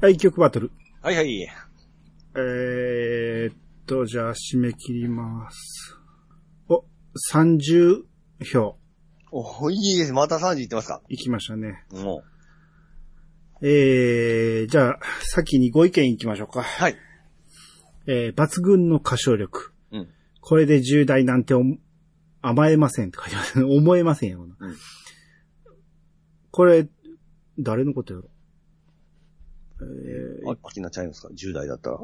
はい、曲バトル。はいはい。えーっと、じゃあ締め切ります。お、30票お、いいです。また3時いってますか？いきましたね。もえー、じゃあ、先にご意見いきましょうか。う。はい。えー、抜群の歌唱力。うん。これで10代なんてお甘えませんって書いてます。思えませんよ。うんこれ、誰のことやろ？えーあ、明菜ちゃいますか ?10 代だったら。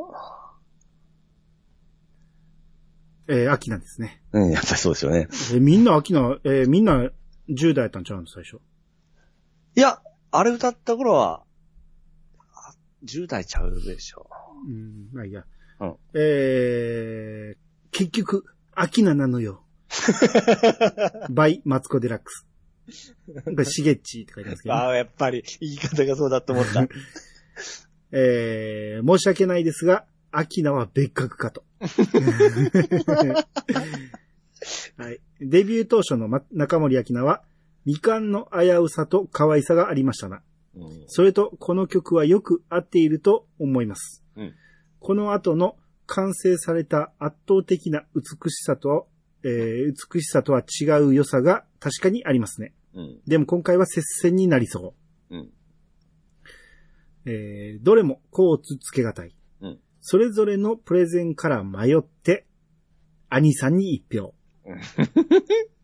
えー、明菜なんですね。うん、やっぱりそうですよね。えーみんな明菜、えーみんな10代やったんちゃうの最初？いや、あれ歌った頃は、あ10代ちゃうでしょ。うん、まあいいや。うんえー、結局、明菜なのよ。by、マツコデラックス。なんか、しげっちって書いてますけど、ね。ああ、やっぱり、言い方がそうだと思った。えー、申し訳ないですが、秋菜は別格かと。はい。デビュー当初のま中森明菜は、未完の危うさと可愛さがありましたな。うんそれと、この曲はよく合っていると思います。うんこの後の完成された圧倒的な美しさと、えー美しさとは違う良さが確かにありますね。うん。でも今回は接戦になりそう。うん。えーどれもコーツつけがたい。うんそれぞれのプレゼンから迷って、兄さんに一票。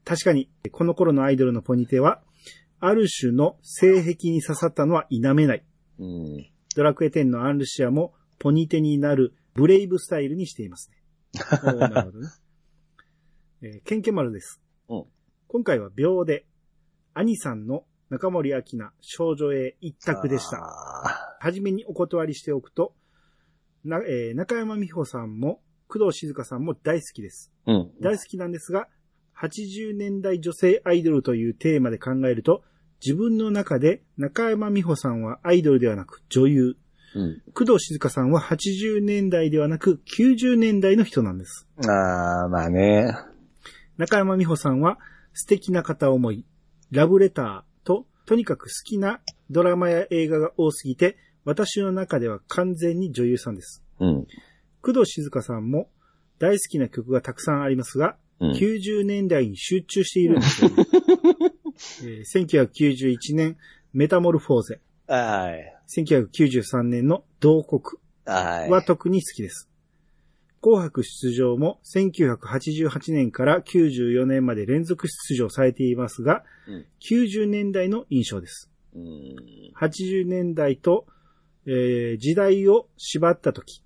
確かに、この頃のアイドルのポニテは、ある種の性癖に刺さったのは否めない。うん。ドラクエ10のアンルシアもポニテになるブレイブスタイルにしていますね。なるほどね。えー、ケンケマルです。うん今回は秒で、兄さんの中森明菜少女へ一択でした。た。はじめにお断りしておくと、な、えー中山美穂さんも、工藤静香さんも大好きです。うん。大好きなんですが、80年代女性アイドルというテーマで考えると、自分の中で中山美穂さんはアイドルではなく女優、うん。工藤静香さんは80年代ではなく90年代の人なんです。ああ、まあね。中山美穂さんは素敵な片思い、ラブレターと、とにかく好きなドラマや映画が多すぎて、私の中では完全に女優さんです。うん。工藤静香さんも大好きな曲がたくさんありますが、うん。90年代に集中しているんですよ、えー1991年、メタモルフォーゼ。はい。1993年の同国はい。は特に好きです。紅白出場も1988年から94年まで連続出場されていますが、うん90年代の印象です。うん。80年代と、えー時代を縛ったとき、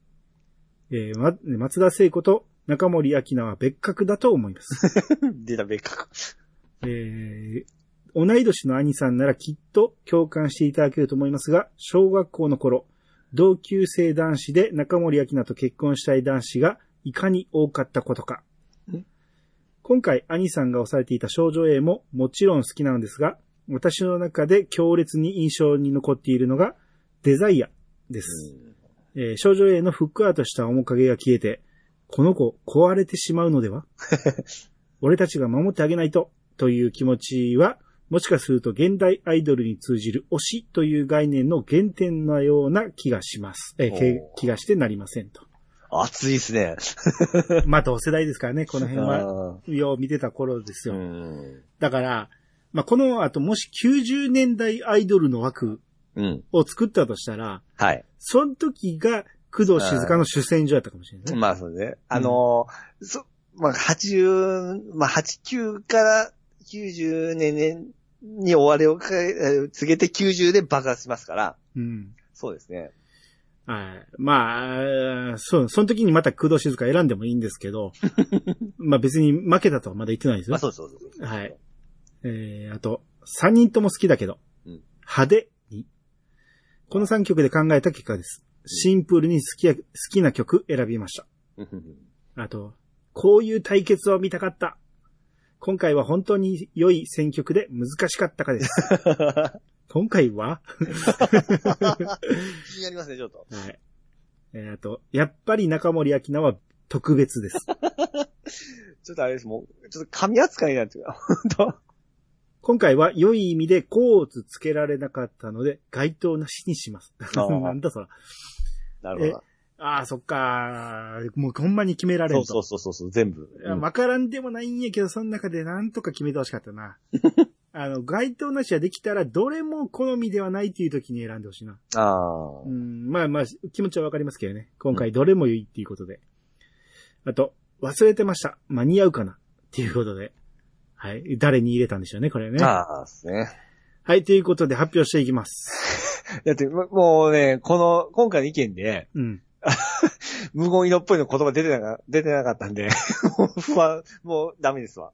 えーま松田聖子と中森明菜は別格だと思います。出た、別格。えー同い年の兄さんならきっと共感していただけると思いますが、小学校の頃、同級生男子で中森明菜と結婚したい男子がいかに多かったことかん。今回兄さんが押されていた少女 A ももちろん好きなのですが、私の中で強烈に印象に残っているのがデザイアです。えー少女 A のふっくらとした面影が消えて、この子壊れてしまうのでは？俺たちが守ってあげないと、という気持ちは、もしかすると現代アイドルに通じる推しという概念の原点のような気がします。えー気がしてなりませんと。熱いっすね。まあ同世代ですからね、この辺は、あよう見てた頃ですよ。ん。だから、まあこの後もし90年代アイドルの枠うん。を作ったとしたら、はい。その時が工藤静香の主戦場やったかもしれないね。まあそうね。あのーそ、まあ80、まあ89から90年に終わりをかえー告げて90で爆発しますから、うん。そうですね。はい。まあ、そう、その時にまた工藤静香選んでもいいんですけど、まあ別に負けたとはまだ言ってないですよ。まあそうそうそう。はい。えー、あと、3人とも好きだけど、うん派手に。この3曲で考えた結果です。シンプルに好きや好きな曲選びました。あと、こういう対決を見たかった。今回は本当に良い選曲で難しかったかです。今回は？気になりますね、ちょっと。はい。えー、あと、やっぱり中森明菜は特別です。ちょっとあれです、もう、ちょっと神扱いになってる。本当今回は良い意味でコーツつけられなかったので、該当なしにします。なんだそら。なるほど。ああ、そっか。もうほんまに決められると。そうそうそうそう、全部。いやわからんでもないんやけど、その中でなんとか決めてほしかったな。あの、該当なしはできたら、どれも好みではないっていう時に選んでほしいな。ああう。ん、まあまあ、気持ちはわかりますけどね。今回どれもいいっていうことで。あと、忘れてました。間に合うかなっていうことで。はい。誰に入れたんでしょうね、これね。ああ、ですね。はい、ということで発表していきます。だって、ももうね、この、今回の意見で、うん。無言色っぽいの言葉出てなか出てなかったんで、もう不安、もうダメですわ。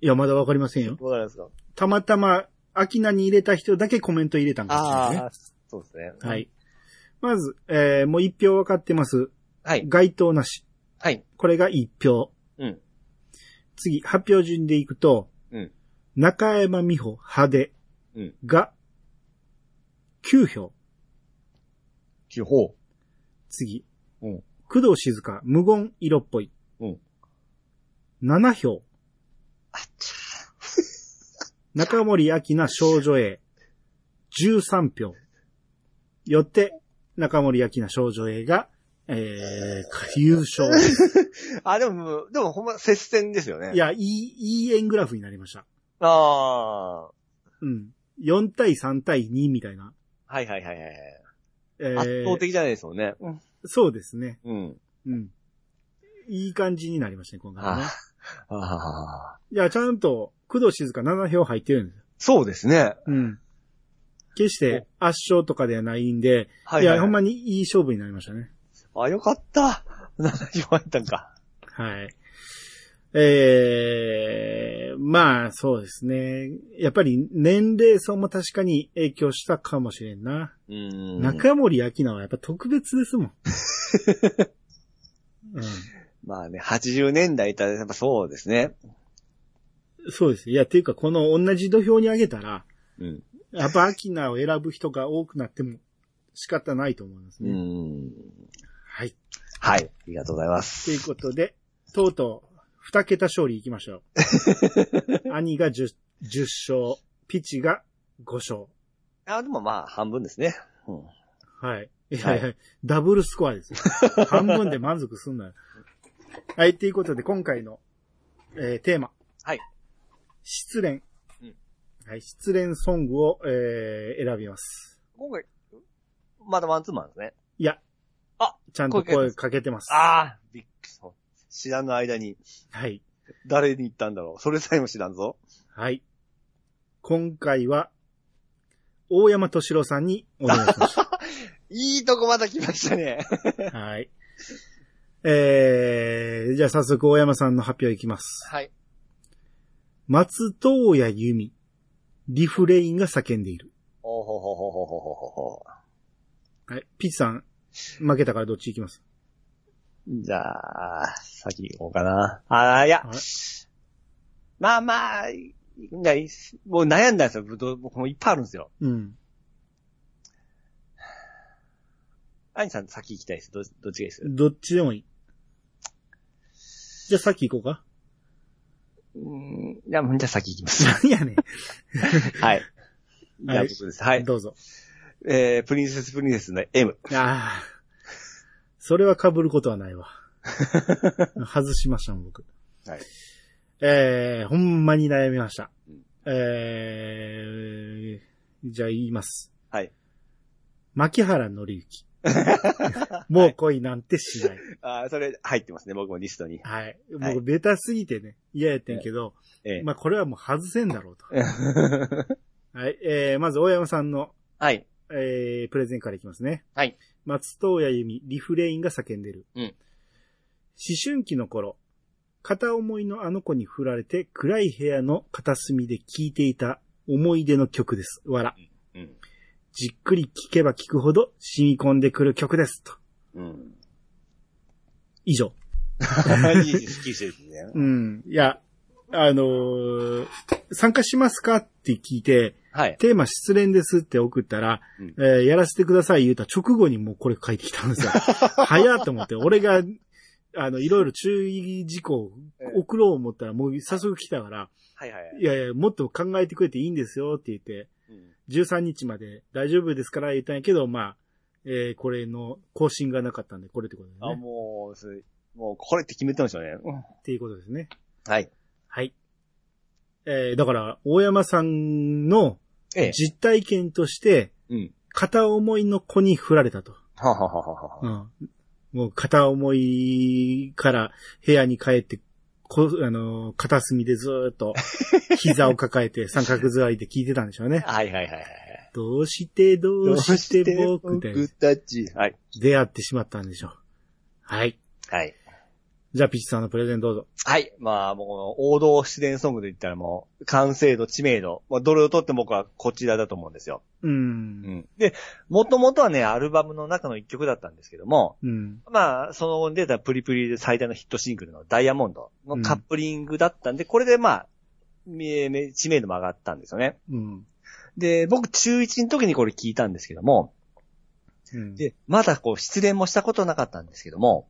いや、まだわかりませんよ。わかりますかたまたま、アキナに入れた人だけコメント入れたんかもしれないね。ああ、そうですね。は。い。まず、えー、もう一票分かってます。はい。該当なし。はい。これが一票。うん。次、発表順でいくと、うん。中山美穂派手うん。が9票。基本。次、うん。工藤静香無言色っぽい。うん。7票。あっち中森明菜少女 A。13票。よって、中森明菜少女 A が、えー、優勝。ゃ。あ、でも、でもほんま接戦ですよね。い。や、いい、いい円グラフになりました。ああ。うん。4対3対2みたいな。はいはいはいはい。えー圧倒的じゃないですもんね。うん。そうですね。うん。うん。いい感じになりましたね、今回はね。あ あ。いや、ちゃんと、工藤静香7票入ってるんですよ。そうですね。うん。決して圧勝とかではないんで、はいいや、ほんまにいい勝負になりましたね。あ、よかった。7票入ったんか。はい。えー、まあ、そうですね。やっぱり年齢層も確かに影響したかもしれんな。うーん。中森明菜はやっぱ特別ですもん。まあね、80年代いたらやっぱそうですね。うん、そうです。いや、っていうか、この同じ土俵に上げたら、うん。やっぱ明菜を選ぶ人が多くなっても仕方ないと思いますうね。ん。はい。はい。ありがとうございまというす。ことで、とうとう、二桁勝利いきましょう。兄が 10, 10勝、ピチが5勝。あ、でもまあ、半分ですね。うん。はい。いやいや、ダブルスコアですよ。半分で満足すんなよ。はい、ということで、今回の、えーテーマ。はい。失恋。うんはい、失恋ソングを、えー選びます。今回、まだワンツーマンですね。いや。あちゃんと声かけてます。ああ、びっくりした。知らぬ間に、はい。誰に言ったんだろう。それさえも知らんぞ。はい。今回は、大山敏郎さんにお願いしまし いいとこまた来ましたね。た。はい。えー、じゃあ早速大山さんの発表いきます。はい。松任谷由実、リフレインが叫んでいる。おほほほほほほほほ。はい。ピッチさん、負けたからどっち行きます？じゃあ、先行こうかな。ああ、いやはい。まあまあ、いやもう悩んだんですよ。ど僕もいっぱいあるんですよ。うん。アニさん先行きたいです。どどっちがいいです？どっちでもいい。じゃあさっき行こうか。うーん。じゃあ、じゃあ先行きます。何やねん。はい。はい僕です。はい。どうぞ。えー、プリンセスプリンセスの M。ああ。それは被ることはないわ。外しましたもん、僕。はい。えー、ほんまに悩みましたうん。えー、じゃあ言います。はい。牧原紀之。もう恋なんてしない。あーそれ入ってますね。僕もリストに。はい。はいもうベタすぎてね、嫌やってんけど、ええまあこれはもう外せんだろうと。はい。えー、まず大山さんの、はい。えー、プレゼンからいきますね。はい。松任谷由実、リフレインが叫んでる。うん思春期の頃、片思いのあの子に振られて暗い部屋の片隅で聴いていた思い出の曲です。わら。うん。じっくり聴けば聴くほど染み込んでくる曲です。と。うん。以上。いいです。好きしてるね。うん。いや、あのー参加しますか？って聞いて、はい。テーマ失恋ですって送ったら、うんえーやらせてください言うた直後にもうこれ書いてきたんですよ。早っと思って、俺が、あの、いろいろ注意事項送ろう思ったらもう早速来たから、ははいはい。いやいや、もっと考えてくれていいんですよって言って、うん13日まで大丈夫ですから言ったんやけど、まあ、えーこれの更新がなかったんで、これってことですあ、ね。もう、それもう、これって決めてましたよね。うんっていうことですね。はい。はい。えーだから、大山さんのええ。実体験として、うん。片思いの子に振られたと。ははははは。うん。もう片思いから部屋に帰って、こあのー片隅でずーっと 膝を抱えて三角座りで聞いてたんでしょうね。はいはいはいはい。どうしてどうして僕たち？はい。出会ってしまったんでしょう。はい。はい。じゃあピッチさんのプレゼンどうぞ。はい。まあ、もう王道自然ソングで言ったらもう、完成度、知名度、まあ、どれをとっても僕はこちらだと思うんですよ。う。うんん。で、もともとはね、アルバムの中の一曲だったんですけども、うん。まあ、その後に出たプリプリで最大のヒットシングルのダイヤモンドのカップリングだったんで、これでまあ、知名度も上がったんですよね。うん。で、僕中1の時にこれ聞いたんですけども、うん。で、まだこう失恋もしたことなかったんですけども、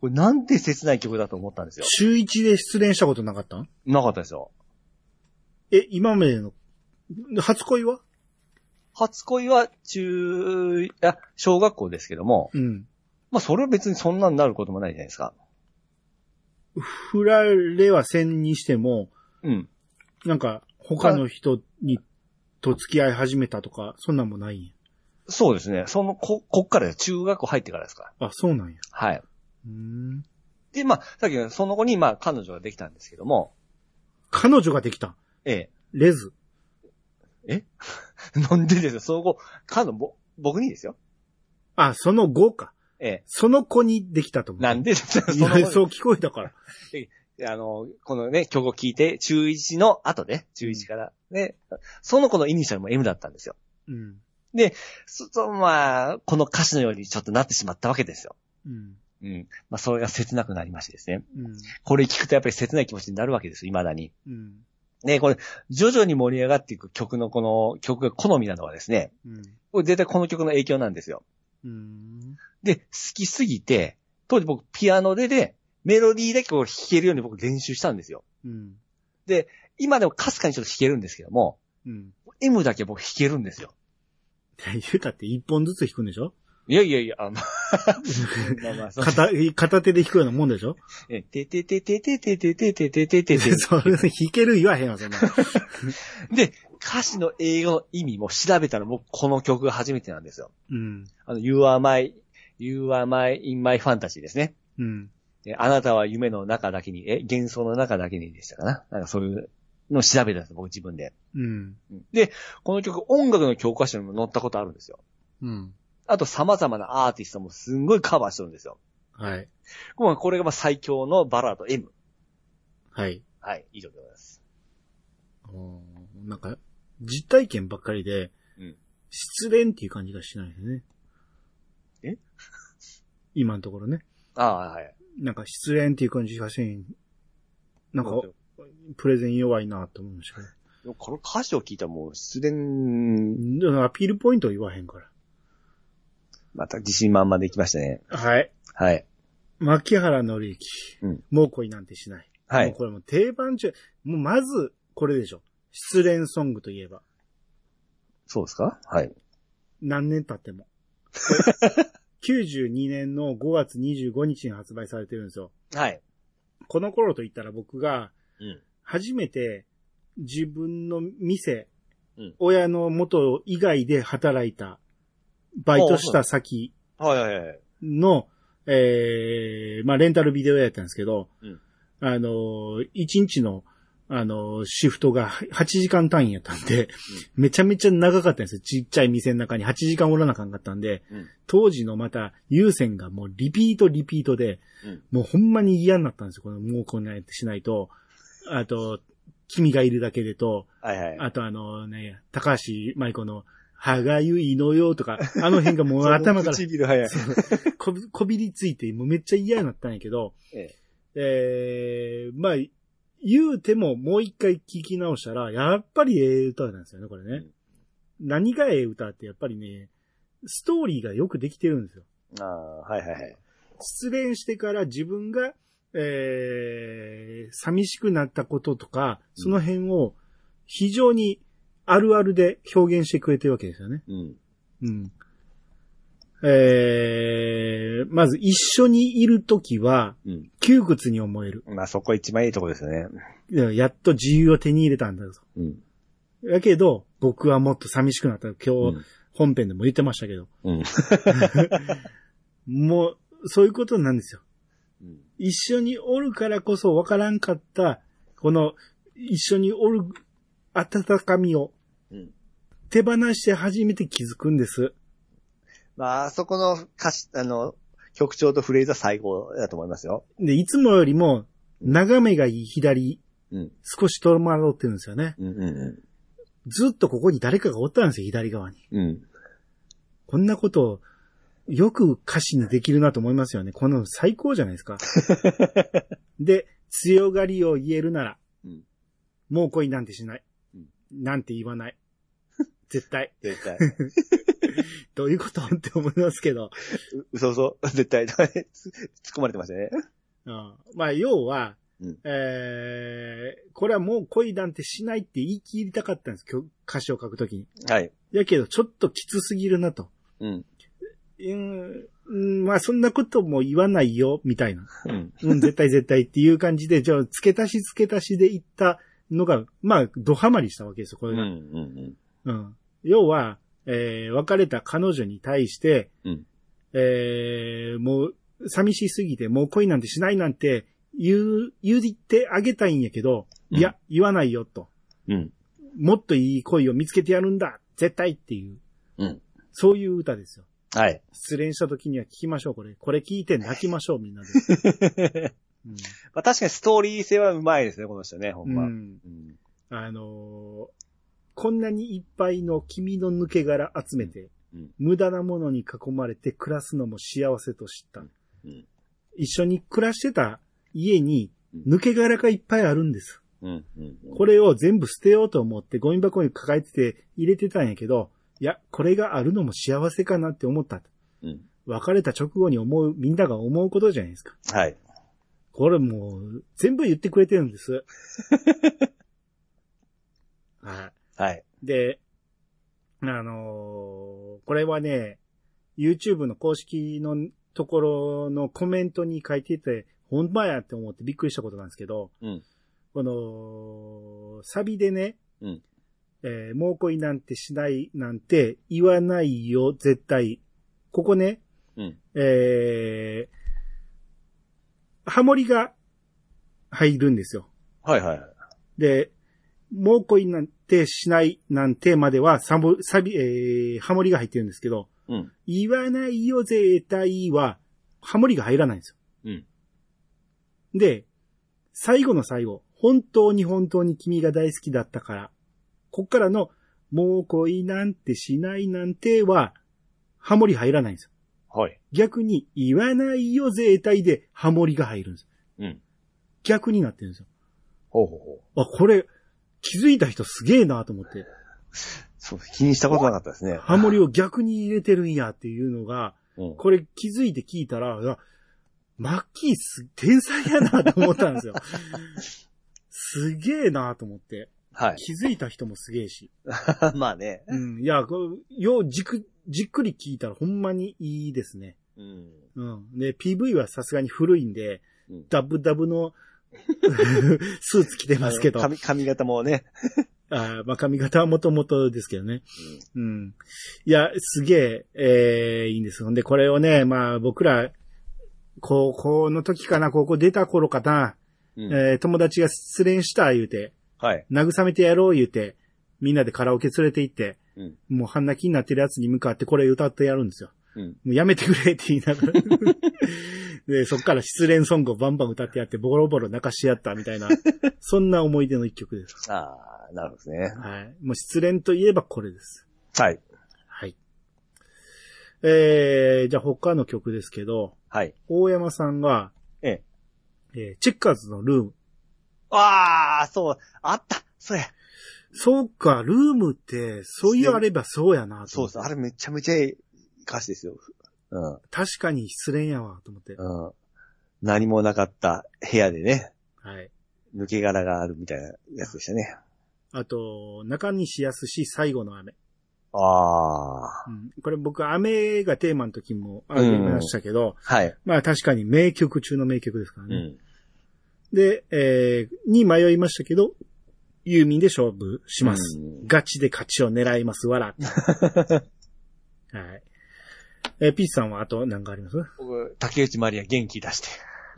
これなんて切ない曲だと思ったんですよ。週一で失恋したことなかったん？なかったですよ。え、今までの、初恋は？初恋は中、いや、小学校ですけども、うん。まあそれは別にそんなになることもないじゃないですか。振られはせんにしても、うん。なんか、他の人に、と付き合い始めたとか、そんなんもないんや。そうですね。その、こ、こっからです中学校入ってからですから。あ、そうなんや。はい。うーん。で、まあ、さっきのその後に、まあ、彼女ができたんですけども、彼女ができた？えレズ。え？え なんでですよ、その後、彼女、ぼ、僕にですよ。あ、その後か。えその子にできたと思う。なんでですよ、そそう聞こえたから。あの、このね、曲を聴いて、中1の後ね、中1から、ね、その子のイニシャルも M だったんですよ。うん。そ、そまあ、この歌詞のようにちょっとなってしまったわけですよ。うん。うん。まあ、それが切なくなりましてですね。うん。これ聞くとやっぱり切ない気持ちになるわけですよ、未だに。うん。ね、これ、徐々に盛り上がっていく曲のこの曲が好みなのはですね、うん。これ絶対この曲の影響なんですよ。うん。で、好きすぎて、当時僕ピアノでで、メロディーだけこう弾けるように僕練習したんですよ。うん。今でもかすかにちょっと弾けるんですけども、うん。M だけ僕弾けるんですよ。言うたって一本ずつ弾くんでしょ？いやいやいや、あまあ、まあまあ、そう片、片手で弾くようなもんでしょ？え、てててててててててててててそれ弾ける言わへんわ、そんな。で、歌詞の英語の意味も調べたら僕この曲が初めてなんですよ。うん。あの、You are my, You are my, in my fantasy ですね。うん。えあなたは夢の中だけに、え、幻想の中だけにでしたかな？なんかそういうのを調べたんです、僕自分で。うん。で、この曲、音楽の教科書にも載ったことあるんですよ。うん。あと様々なアーティストもすんごいカバーしてるんですよ。はい。まあこれがまあ最強のバラード M。はい。はい、以上でございます。なんか、実体験ばっかりで、うん失恋っていう感じがしないですね。え？今のところね。ああ、はい。なんか失恋っていう感じがせん。なんかで、プレゼン弱いなと思いましたけもこの歌詞を聞いたらもう失恋、アピールポイントを言わへんから。また自信満々できましたね。はい。はい。牧原紀之。うんもう恋なんてしない。はい。もうこれもう定番中、もうまず、これでしょ。失恋ソングといえば。そうですか？はい。何年経っても。92年の5月25日に発売されてるんですよ。はい。この頃と言ったら僕がうん。初めて自分の店、うん親の元以外で働いた、バイトした先はいはいはい。の、えー、まあ、レンタルビデオ屋やったんですけど、うんあのー、1日の、あのー、シフトが8時間単位やったんで、めちゃめちゃ長かったんですよ。ちっちゃい店の中に8時間おらなあかんかったんで、うん当時のまた優先がもうリピートリピートで、うんもうほんまに嫌になったんですよ。このもうこんなやってしないと、あと、君がいるだけでと、はいはい。あとあのね、高橋舞子の、歯がゆいのよとか、あの辺がもう頭から 唇、はいはい。こび こびりついて、もうめっちゃ嫌になったんやけど、ええー、まあ、言うてももう一回聞き直したら、やっぱりええ歌なんですよね、これね。何がええ歌ってやっぱりね、ストーリーがよくできてるんですよ。ああ、はいはいはい。失恋してから自分が、えー、寂しくなったこととか、その辺を非常にあるあるで表現してくれてるわけですよね。うん。うん。えー、まず一緒にいるときはうん。窮屈に思える。まあそこ一番いいとこですよね。いややっと自由を手に入れたんだと。うん。やけど、僕はもっと寂しくなった。今日うん、本編でも言ってましたけど。うん。もう、そういうことなんですよ。うん一緒におるからこそ分からんかった、この、一緒におる温かみをうん。手放して初めて気づくんです。まあ、そこの歌詞、あの、曲調とフレーズは最高だと思いますよ。で、いつもよりも、眺めがいい左、うん。少し戸惑ってるんですよね。うんうんずっとここに誰かがおったんですよ、左側に。うん。うん。こんなこと、よく歌詞にできるなと思いますよね。この最高じゃないですか。で、強がりを言えるなら、うんもう恋なんてしない。うんなんて言わない。絶対。絶対。どういうことって思いますけど。う嘘嘘。絶対。突っ込まれてましたね。うんまあ、要は、うんえー、これはもう恋なんてしないって言い切りたかったんです。歌詞を書くときに。はい。やけど、ちょっときつすぎるなと。うん。うん、うんまあ、そんなことも言わないよ、みたいな。うん。うん、絶対絶対っていう感じで、じゃあ、付け足し付け足しでいったのが、まあ、ドハマりしたわけですよ、こうん。うれが。ん。うん。要は、えー、別れた彼女に対して、うんえー、もう、寂しすぎて、もう恋なんてしないなんて、言う、言ってあげたいんやけど、うんいや、言わないよ、と。うん。もっといい恋を見つけてやるんだ絶対っていう、うん。そういう歌ですよ。はい。失恋した時には聞きましょう、これ。これ聞いて泣きましょう、みんなで。うんまあ確かにストーリー性はうまいですね、この人ね、ほんま。ううん。んあのーこんなにいっぱいの君の抜け殻集めて、うん無駄なものに囲まれて暮らすのも幸せと知った。うん。一緒に暮らしてた家にうん抜け殻がいっぱいあるんです。これを全部捨てようと思ってゴミ箱に抱えてて入れてたんやけど、いや、これがあるのも幸せかなって思った。うん。別れた直後に思う、みんなが思うことじゃないですか。はい。これもう、全部言ってくれてるんです。はい。はい。で、あのーこれはね、YouTube の公式のところのコメントに書いてて、ほんまやって思ってびっくりしたことなんですけど、うん。この、サビでね、うんえーもう恋なんてしないなんて言わないよ、絶対。ここね、うん。えー、ハモリが入るんですよ。はいはいはい。で、もう恋なんてしないなんてまではサボ、サビ、えー、ハモリが入ってるんですけど、うん。言わないよ絶対は、ハモリが入らないんですよ。うん。で、最後の最後、本当に本当に君が大好きだったから、こっからの、もう恋なんてしないなんては、ハモリ入らないんですよ。はい。逆に、言わないよ絶対でハモリが入るんです。うん。逆になってるんですよ。ほうほうほう。あ、これ、気づいた人すげえなと思って。そう、気にしたことなかったですね。ハモリを逆に入れてるんやっていうのが、うん。これ気づいて聞いたら、マッキーす、天才やなと思ったんですよ。すげえなと思って。はい。気づいた人もすげえし。まあね。うん。いや、こうよう、じく、じっくり聞いたらほんまにいいですね。うん。うん。で、PV はさすがに古いんで、うんダブダブの スーツ着てますけど、髪、髪型もね。あーまあ髪型はもともとですけどね。うん。いや、すげえ、えー、いいんですよ。で、これをね、まあ僕ら、高校の時かな、高校出た頃かな、うん。えー友達が失恋した言うて、はい。慰めてやろう言うて、みんなでカラオケ連れて行って、うん。もう半泣きになってるやつに向かってこれ歌ってやるんですよ。うん。もうやめてくれって言いながら。で、そっから失恋ソングをバンバン歌ってやって、ボロボロ泣かし合ったみたいな、そんな思い出の一曲です。ああ、なるほどですね。はい。もう失恋といえばこれです。はい。はい。えー、じゃあ他の曲ですけど、はい。大山さんが、ええ。えーチェッカーズのルーム。ああ、そう、あった。そうや。そうか、ルームって、そう言わればそうやなとそうそう。あれめちゃめちゃいい歌詞ですよ。うん。確かに失恋やわ、と思って。うん。何もなかった部屋でね、はい。抜け殻があるみたいなやつでしたね。あと、中西康最後の雨。ああ。うん、これ僕、雨がテーマの時もありましたけど、はい。まあ確かに名曲中の名曲ですからね。うん。で、えー、に迷いましたけど、ユーミンで勝負します。うんガチで勝ちを狙います、わら。はい。えーピーチさんはあと何かあります？僕、竹内まりや元気出して。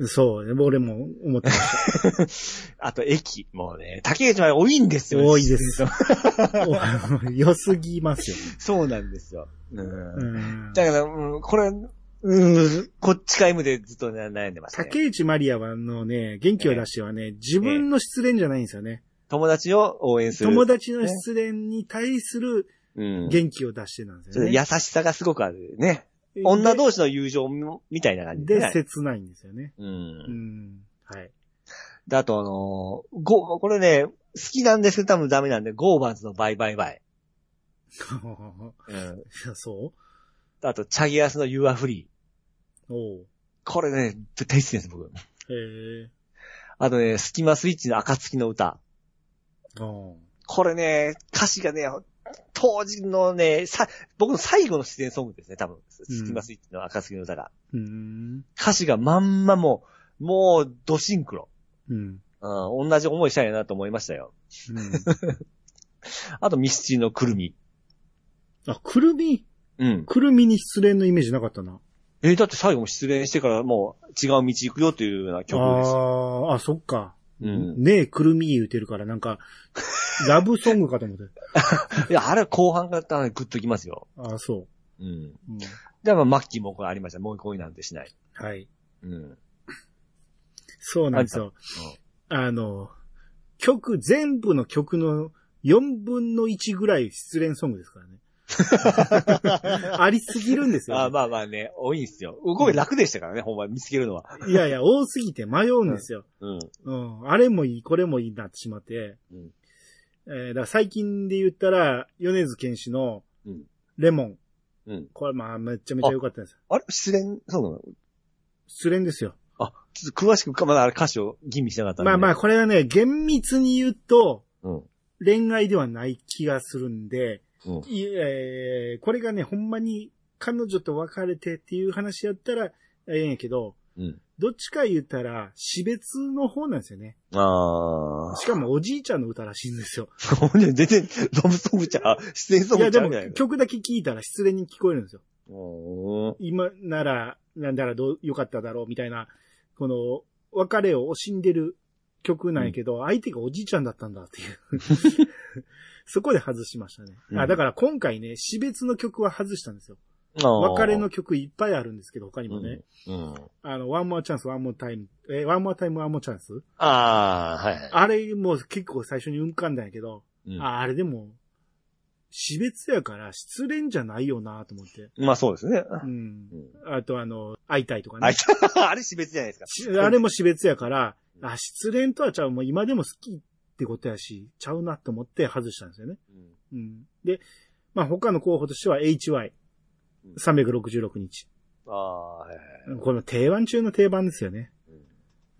そうね、俺も思ってまし あと、駅。もうね、竹内まり多いんですよ。多いです 良すぎますよ。そうなんですよ。うん。うんだから、うん、これ、うん、こっちか M でずっとね悩んでましたね。竹内まりやはのね、元気を出してはね、自分の失恋じゃないんですよね。友達を応援する。友達の失恋に対するうん。元気を出してなんですよね。優しさがすごくあるね。女同士の友情みたいな感じで、で。切ないんですよね。う。うんん。はい。で、あとあのーゴ、これね、好きなんですけど多分ダメなんで、ゴーバンズのバイバイバイ。うん。そあと、チャギアスの You Are Free。うおうこれね、大好きです、僕。へえ。あとね、スキマスイッチの暁の歌。おうこれね、歌詞がね、当時のね、さ、僕の最後の出演ソングですね、多分。スキマスイッチの暁の歌が。うん。歌詞がまんまもう、もう、ドシンクロ。うん。うん、同じ思いしたいなと思いましたよ。うん。あと、ミスチルのくるみ。あ、くるみ、うん。くるみに失恋のイメージなかったな。えーだって最後も失恋してからもう違う道行くよっていうような曲ですあ、あ、そっか。うん。ねえ、くるみ言うてるから、なんか、ラブソングかと思って。いや、あれ後半からグッときますよ。ああ、そうん。う。うん。で、まあ、マッキーもこれありました。もう恋なんてしない。はい。うん。そうなんですよ。あの、曲、全部の曲の4分の1ぐらい失恋ソングですからね。ありすぎるんですよ、あまあまあね、多いんですよ。これ楽でしたからね、ほんま見つけるのは。いやいや、多すぎて迷うんですよ。うん。うん。あれもいい、これもいいなってしまって。うんえーだから最近で言ったら、米津玄師のうん、レモン。うん。これまあ、めちゃめちゃ良かったです。あれ失恋？そうなの？失恋ですよ。あ、ちょっと詳しくか、まだあれ歌詞を吟味しなかったんでまあまあ、これはね、厳密に言うと、うん。恋愛ではない気がするんで、うん。いえーこれがね、ほんまに彼女と別れてっていう話やったら、ええんやけど、うん。どっちか言ったら、死別の方なんですよね。あしかもおじいちゃんの歌らしいんですよ。あ。ほんで、全然、ラブソングちゃう、出演ソンいや、でもグちゃうみたいな。曲だけ聴いたら失恋に聞こえるんですよ。う今なら、なんだらどう、よかっただろうみたいな、この、別れを惜しんでる曲なんやけど、相手がおじいちゃんだったんだっていう。そこで外しましたね。あ、うんだから今回ね、死別の曲は外したんですよ。ん。別れの曲いっぱいあるんですけど、他にもね。うん。うん。あの、 One more chance、One more time、え、 One more time、One more chance？ああ、はいはい。あれも結構最初に浮かんだんやけど、うんああれでも、死別やから失恋じゃないよなと思って。まあそうですね。うん。うんあとあの、会いたいとかあねい。あれ死別じゃないですか。しあれも死別やから、あ、失恋とはちゃう、もう今でも好きってことやし、ちゃうなと思って外したんですよね。うんうん。で、まあ他の候補としては HY うん。366日。ああ、はいはい。この定番中の定番ですよね。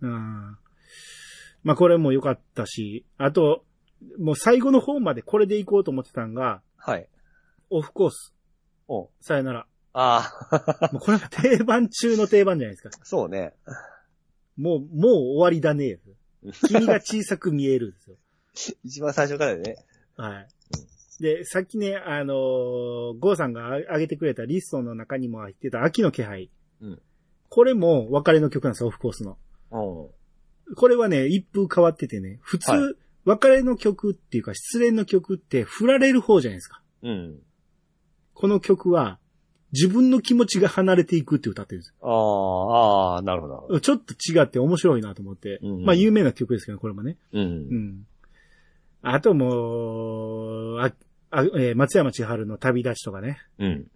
うん。まあこれも良かったし、あと、もう最後の方までこれで行こうと思ってたんが、はい。オフコース。おうさよなら。ああ、もうこれは定番中の定番じゃないですか。そうね。もう、もう終わりだね。君が小さく見えるんですよ。一番最初からね。はい。で、さっきね、あのーゴーさんが挙げてくれたリストの中にも入ってた秋の気配。うんこれも別れの曲なんですよ、オフコースの。うん。これはね、一風変わっててね、普通、はい別れの曲っていうか失恋の曲って振られる方じゃないですか。うん。この曲は、自分の気持ちが離れていくって歌ってるんですああ、ああ、なるほど。よ。ちょっと違って面白いなと思って。うんまあ有名な曲ですけど、これもね。う。うんん。あともう、あ、あえー松山千春の旅立ちとかね。うん。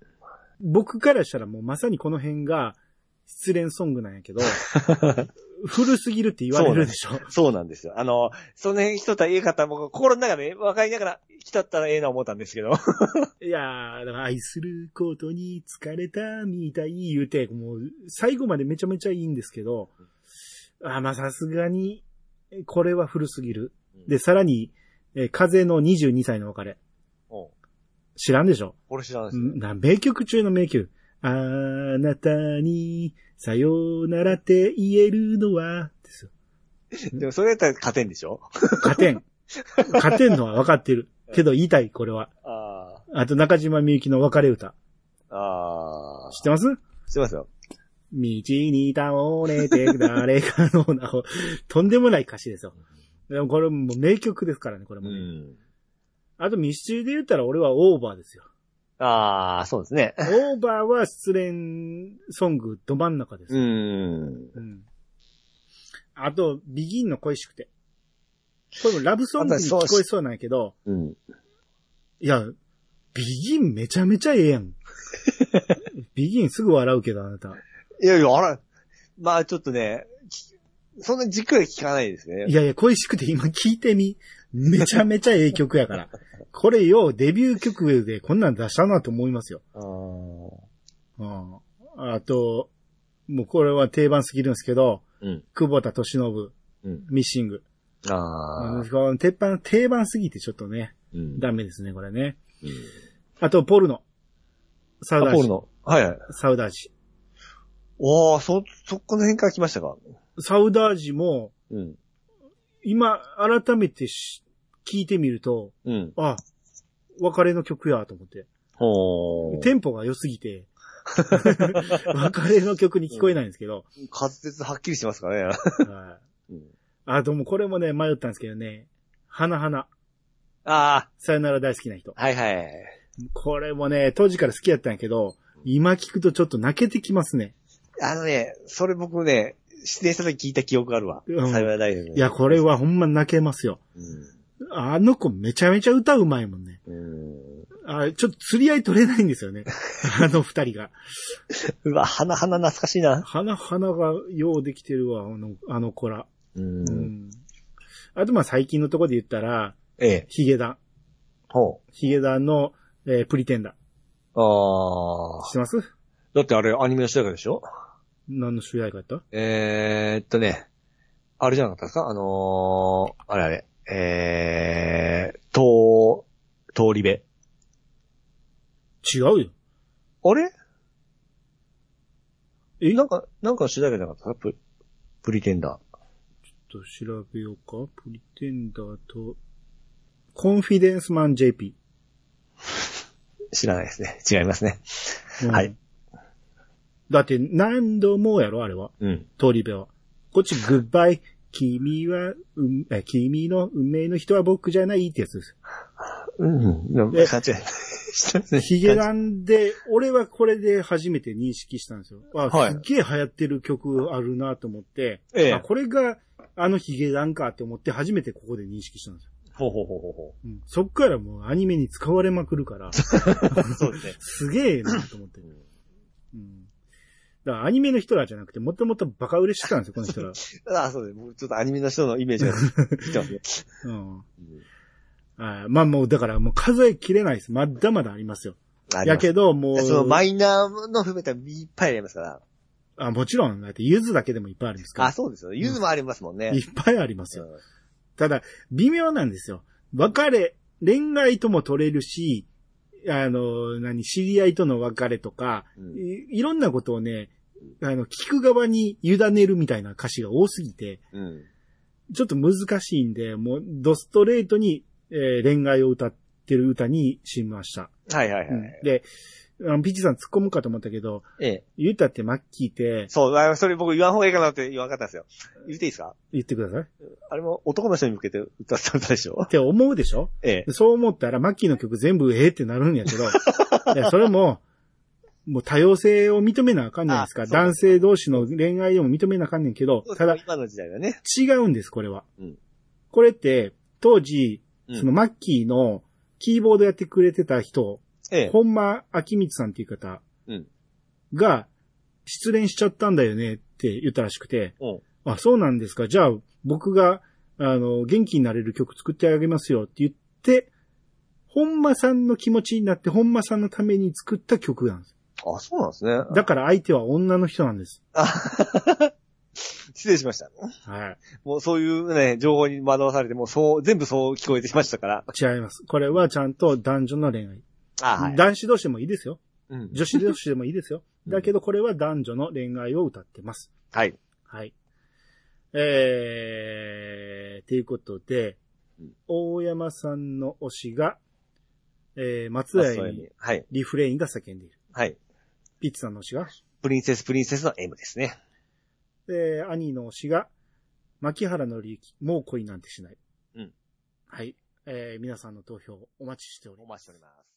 僕からしたらもうまさにこの辺が、失恋ソングなんやけど、古すぎるって言われるでしょ。そうなんですよ。あの、その辺一た言い方も心の中で分かりながら来たったらええな思ったんですけど。いやー、だから愛することに疲れたみたい言うて、もう最後までめちゃめちゃいいんですけど、あーまあさすがに、これは古すぎる。で、さらに、えー風の22歳の別れ。知らんでしょ？これ知らないですね。な名曲中の名曲。あなたに、さようならって言えるのは、ですよ。でもそれやったら勝てんでしょ？勝てん。勝てんのは分かってる。けど言いたい、これは。ああと中島みゆきの別れ歌。あ。ああ。知ってます？知ってますよ。道に倒れて誰かの名を。とんでもない歌詞ですよ。でもこれもう名曲ですからね、これうもね。ん。あとミスチルで言ったら俺はオーバーですよ。ああ、そうですね。オーバーは失恋ソングど真ん中ですうよ。ん。うん。あと、ビギンの恋しくて。これもラブソングに聞こえそうなんやけど、うん。いや、ビギンめちゃめちゃええやん。ビギンすぐ笑うけど、あなた。いやいや、あら、まあちょっとね、きそんなじっくり聞かないですね。いやいや、恋しくて今聞いてみ。めちゃめちゃええ曲やから。これようデビュー曲でこんなん出したなと思いますよ。あーうん。あと、もうこれは定番すぎるんですけど、うん。久保田敏信、うん。ミッシング。ああ。この鉄板、定番すぎてちょっとね、うん。ダメですね、これね。うんあと、ポルノ。サウダージ。あポールの。はいはい。サウダージ。おー、そ、そこの辺から来ましたか。サウダージも、うん。今、改めてし聞いてみると、うん。あ、別れの曲やと思って。テンポが良すぎて、別れの曲に聞こえないんですけど、滑舌はっきりしてますからね。はいうんあ、でもこれもね、迷ったんですけどね、花々、あさよなら大好きな人。あ、はいはい。これもね、当時から好きやったんやけど、今聞くとちょっと泣けてきますね。あのね、それ僕ね、出演した時聞いた記憶があるわ。うん幸いないや、これはほんま泣けますよ。あの子めちゃめちゃ歌うまいもんね。うん。あちょっと釣り合い取れないんですよね。あの二人が。うわ、花々懐かしいな。花々がようできてるわ、あの、あの子ら。う。うんん。あとまあ最近のところで言ったら、ええ。ヒゲダン。ほヒゲダンの、えープリテンダー。う。あ知ってます？だってあれアニメの主題歌でしょ？何の主題歌やった？えーっとね、あれじゃなかったですか？あのー、あれあれ、えー、と通り部。違うよ。あれ？え？なんか、なんかの主題歌じゃなかった？ププリテンダちょっと調べようか。プリテンダーと、コンフィデンスマン JP。ー。知らないですね。違いますね。うんはい。だって何度もやろ、あれは。うん。通り部は。こっち、グッバイ。君は、うん、え君の運命の人は僕じゃないってやつです。うん。でもえ勘違い。してますねヒゲダンで、俺はこれで初めて認識したんですよ。あ、はいすっげえ流行ってる曲あるなと思って、ええあ、これがあのヒゲダンかって思って初めてここで認識したんですよ。ほうほうほうほうほうん、そっからもうアニメに使われまくるから、う。そうですね。すげえなと思って。うん。だからアニメの人らじゃなくて、もともとバカ売れしてたんですよ、この人ら。あ あ、そうです。僕ちょっとアニメの人のイメージが来てますね。うん。あまあもう、だからもう数えきれないです。まだまだありますよ。あやけど、もう、そのマイナーの含めたらいっぱいありますから。あ、もちろん、だって、ゆずだけでもいっぱいあるんですから。あ、そうですよ。ゆずもありますもんね。いっぱいありますよ。うんただ、微妙なんですよ。別れ、恋愛とも取れるし、あの、何、知り合いとの別れとか、うんいいろんなことをね、あの、聞く側に委ねるみたいな歌詞が多すぎて、うん。ちょっと難しいんで、もう、ドストレートに、えー恋愛を歌ってる歌にしました。はいはいはい。うんで、あのピッチさん突っ込むかと思ったけど、ええ。言ったってマッキーって、そう、あそれ僕言わん方がいいかなって言わんかったんですよ。言っていいですか？言ってください。っあれも男の人に向けて歌った歌でしょ？て思うでしょ？ええ。そう思ったら、マッキーの曲全部ええってなるんやけど、いや、それも、もう多様性を認めなあかんないですか？男性同士の恋愛でも認めなあかんねんけど、ただ今の時代だね。違うんです、これは。うんこれって、当時、うんそのマッキーのキーボードやってくれてた人、ええ。本間明光さんっていう方うんが、失恋しちゃったんだよねって言ったらしくて、うん。あ、そうなんですか。じゃあ、僕が、あの、元気になれる曲作ってあげますよって言って、本間さんの気持ちになって本間さんのために作った曲なんです。あ、そうなんですね。だから相手は女の人なんです。あ失礼しました。はい。もうそういうね、情報に惑わされて、もうそう、全部そう聞こえてきましたから。違います。これはちゃんと男女の恋愛。あはい。男子同士でもいいですよ。うん。女子同士でもいいですよ。うんだけどこれは男女の恋愛を歌ってます。はい。はい。えー、ということでうん、大山さんの推しが、えー、松田屋にはい。リフレインが叫んでいる。はい。ピッツさんの推しが、プリンセスプリンセスの M ですね。で、兄の推しが、牧原のりゆき、もう恋なんてしない。うん。はい。えー、皆さんの投票お待ちしております。お待ちしております。